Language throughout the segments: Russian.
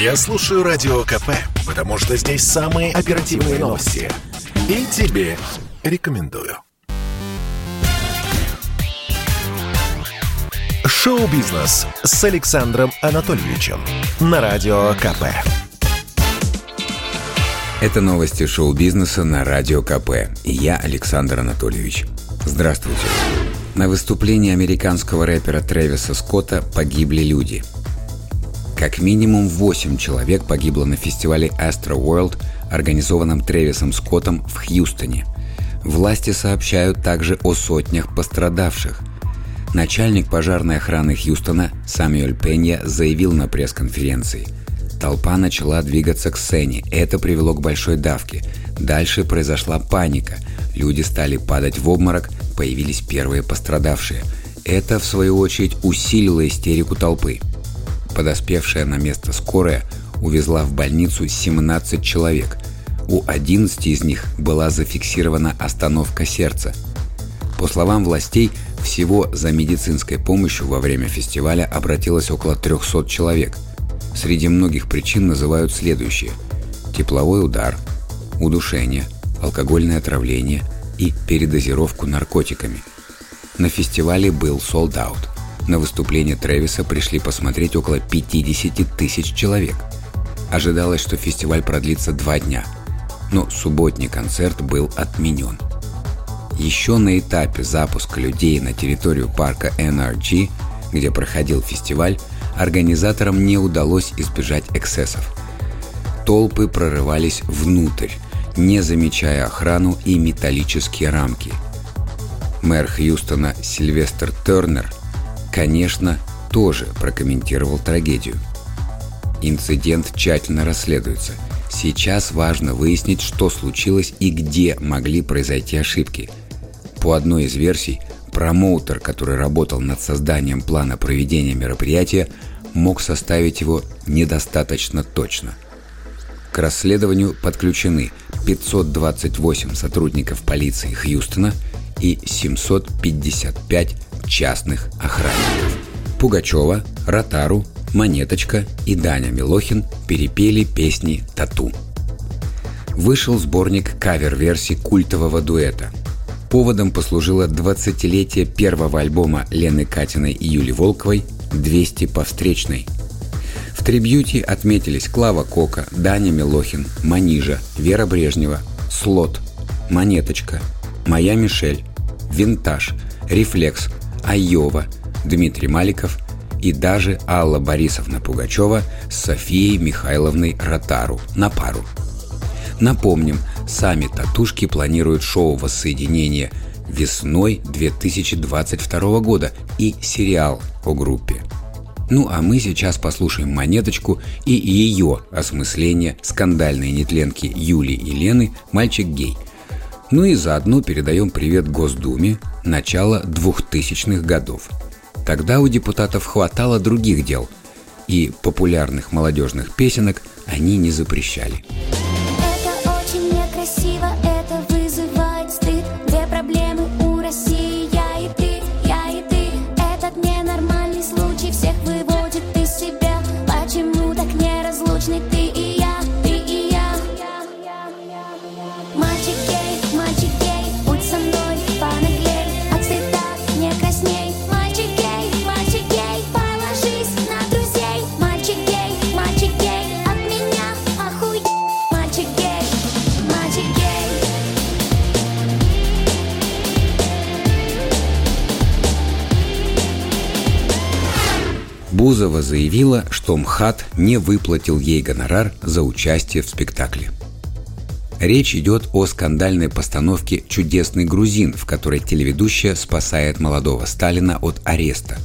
Я слушаю Радио КП, потому что здесь самые оперативные новости. И тебе рекомендую. Шоу-бизнес с Александром Анатольевичем на Радио КП. Это новости шоу-бизнеса на Радио КП. И я Александр Анатольевич. Здравствуйте. На выступлении американского рэпера Трэвиса Скотта погибли люди. Как минимум 8 человек погибло на фестивале Astro World, организованном Трэвисом Скоттом в Хьюстоне. Власти сообщают также о сотнях пострадавших. Начальник пожарной охраны Хьюстона Самюэль Пенья заявил на пресс-конференции – Толпа начала двигаться к сцене. Это привело к большой давке. Дальше произошла паника. Люди стали падать в обморок, появились первые пострадавшие. Это, в свою очередь, усилило истерику толпы. Подоспевшая на место скорая увезла в больницу 17 человек. У 11 из них была зафиксирована остановка сердца. По словам властей, всего за медицинской помощью во время фестиваля обратилось около 300 человек – Среди многих причин называют следующие. Тепловой удар, удушение, алкогольное отравление и передозировку наркотиками. На фестивале был out. На выступление Трэвиса пришли посмотреть около 50 тысяч человек. Ожидалось, что фестиваль продлится два дня, но субботний концерт был отменен. Еще на этапе запуска людей на территорию парка NRG, где проходил фестиваль, организаторам не удалось избежать эксцессов. Толпы прорывались внутрь, не замечая охрану и металлические рамки. Мэр Хьюстона Сильвестр Тернер, конечно, тоже прокомментировал трагедию. Инцидент тщательно расследуется. Сейчас важно выяснить, что случилось и где могли произойти ошибки. По одной из версий, Промоутер, который работал над созданием плана проведения мероприятия, мог составить его недостаточно точно. К расследованию подключены 528 сотрудников полиции Хьюстона и 755 частных охранников. Пугачева, Ротару, Монеточка и Даня Милохин перепели песни «Тату». Вышел сборник кавер-версий культового дуэта – Поводом послужило 20-летие первого альбома Лены Катиной и Юли Волковой «200 по встречной». В трибьюте отметились Клава Кока, Даня Милохин, Манижа, Вера Брежнева, Слот, Монеточка, Моя Мишель, Винтаж, Рефлекс, Айова, Дмитрий Маликов и даже Алла Борисовна Пугачева с Софией Михайловной Ротару на пару. Напомним, Сами татушки планируют шоу воссоединения весной 2022 года и сериал о группе. Ну а мы сейчас послушаем монеточку и ее осмысление скандальной нетленки Юли и Лены «Мальчик гей». Ну и заодно передаем привет Госдуме начала 2000-х годов. Тогда у депутатов хватало других дел, и популярных молодежных песенок они не запрещали. Бузова заявила, что МХАТ не выплатил ей гонорар за участие в спектакле. Речь идет о скандальной постановке «Чудесный грузин», в которой телеведущая спасает молодого Сталина от ареста.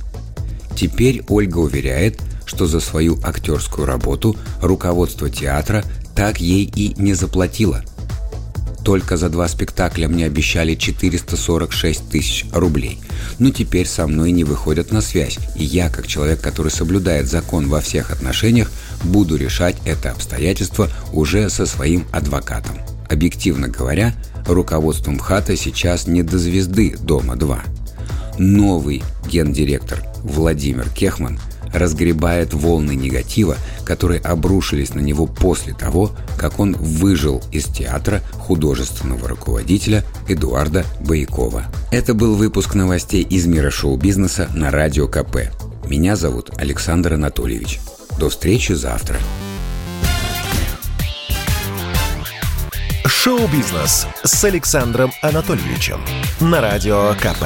Теперь Ольга уверяет, что за свою актерскую работу руководство театра так ей и не заплатило – только за два спектакля мне обещали 446 тысяч рублей. Но теперь со мной не выходят на связь, и я, как человек, который соблюдает закон во всех отношениях, буду решать это обстоятельство уже со своим адвокатом. Объективно говоря, руководством ХАТа сейчас не до звезды «Дома-2». Новый гендиректор Владимир Кехман разгребает волны негатива, которые обрушились на него после того, как он выжил из театра художественного руководителя Эдуарда Боякова. Это был выпуск новостей из мира шоу-бизнеса на Радио КП. Меня зовут Александр Анатольевич. До встречи завтра. Шоу-бизнес с Александром Анатольевичем на Радио КП.